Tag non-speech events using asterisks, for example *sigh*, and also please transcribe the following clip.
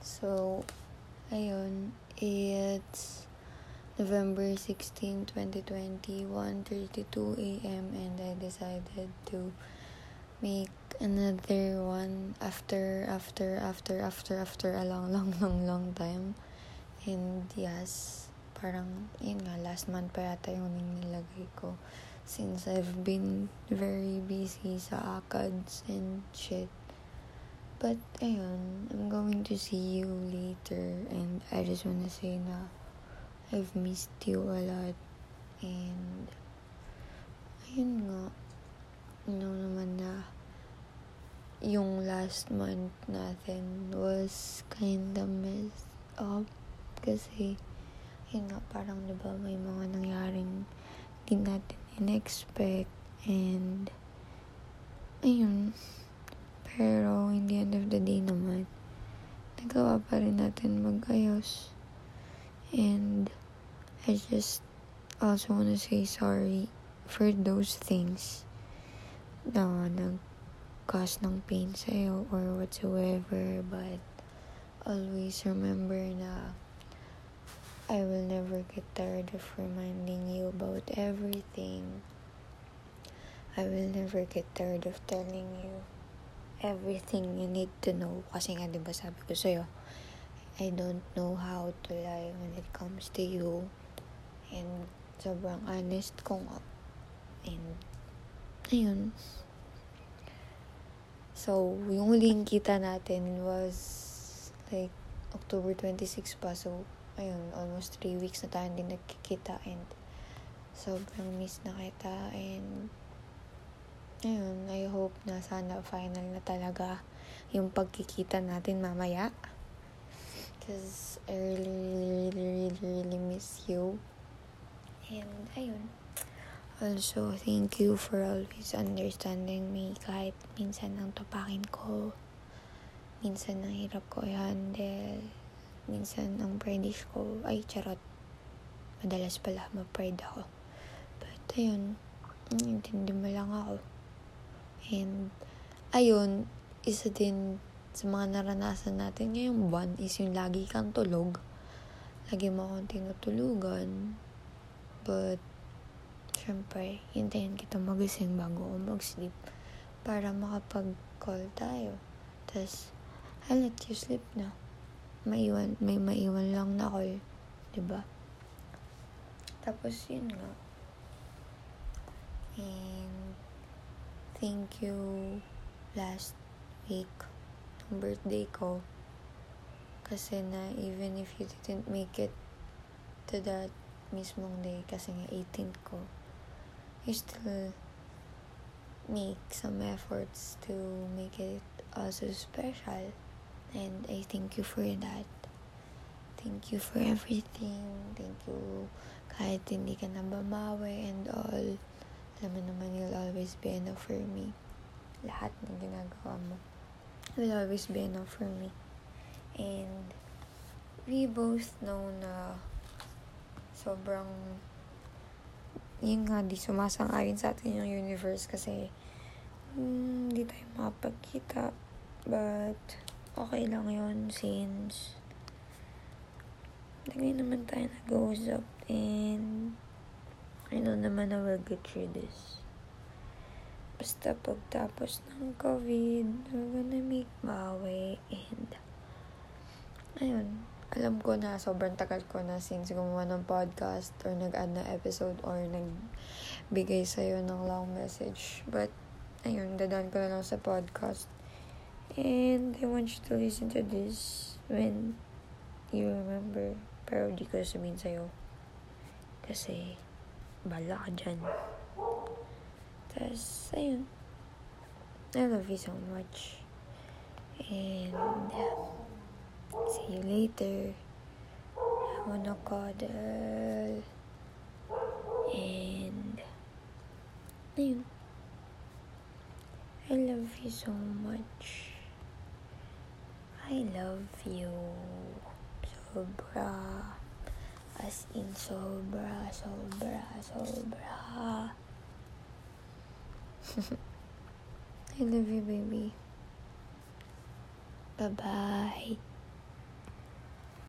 So, ayun, it's November 16, 2020, 1.32 a.m. and I decided to make another one after, after, after, after, after a long, *laughs* long, long, long time. And yes, parang, yun nga, last month pa yata yung nilagay ko. Since I've been very busy sa ACADS and shit. But, ayun, I'm going to see you later and I just wanna say na I've missed you a lot and ayun nga, you know naman na yung last month natin was kinda messed up kasi yun nga, parang diba may mga nangyaring di natin in-expect and ayun, pero, in the end of the day naman, nagawa pa rin natin mag-ayos. And, I just also wanna say sorry for those things na nag-cause ng pain sa'yo or whatsoever. But, always remember na I will never get tired of reminding you about everything. I will never get tired of telling you everything you need to know. Kasi nga, di ba sabi ko sa'yo, I don't know how to lie when it comes to you. And sobrang honest ko nga. And, ayun. So, yung huling kita natin was like October 26 pa. So, ayun, almost 3 weeks na tayo hindi nagkikita and sobrang miss na kita and ayun, I hope na sana final na talaga yung pagkikita natin mamaya. Because I really, really, really, really, miss you. And, ayun. Also, thank you for always understanding me kahit minsan ang tapakin ko. Minsan ang hirap ko i-handle. Minsan ang pride ko. Ay, charot. Madalas pala, ma-pride ako. But, ayun. Intindi mo lang ako. And, ayun, isa din sa mga naranasan natin ngayong buwan is yung lagi kang tulog. Lagi mo akong tinutulugan. But, syempre, hintayin kita magising bago ako mag-sleep para makapag-call tayo. Tapos, I'll let you sleep na. Maiwan, may maiwan lang na call. ba diba? Tapos, yun nga. And, thank you last week ng birthday ko. Kasi na even if you didn't make it to that mismong day kasi nga 18th ko, you still make some efforts to make it also special. And I thank you for that. Thank you for everything. Thank you kahit hindi ka na bamawi and all. Alam mo naman, you'll always be enough for me. Lahat ng ginagawa mo will always be enough for me. And we both know na sobrang yun nga, di sumasang-ayon sa atin yung universe kasi hmm, hindi tayo makapagkita. But, okay lang yun since lagi naman tayo nag-uusap and I know naman na we'll get through this. Basta pagtapos ng COVID, we're gonna make bawi and ayun, alam ko na sobrang tagal ko na since gumawa ng podcast or nag-add na episode or nagbigay sa'yo ng long message. But, ayun, dadaan ko na lang sa podcast. And I want you to listen to this when you remember. Pero di ko sabihin sa'yo. Kasi, bala ka dyan. Tapos, ayun. I love you so much. And, see you later. I wanna cuddle. And, ayun. I love you so much. I love you. Sobra. As in sobra, sobra, sobra. *laughs* I love you, baby. Bye-bye.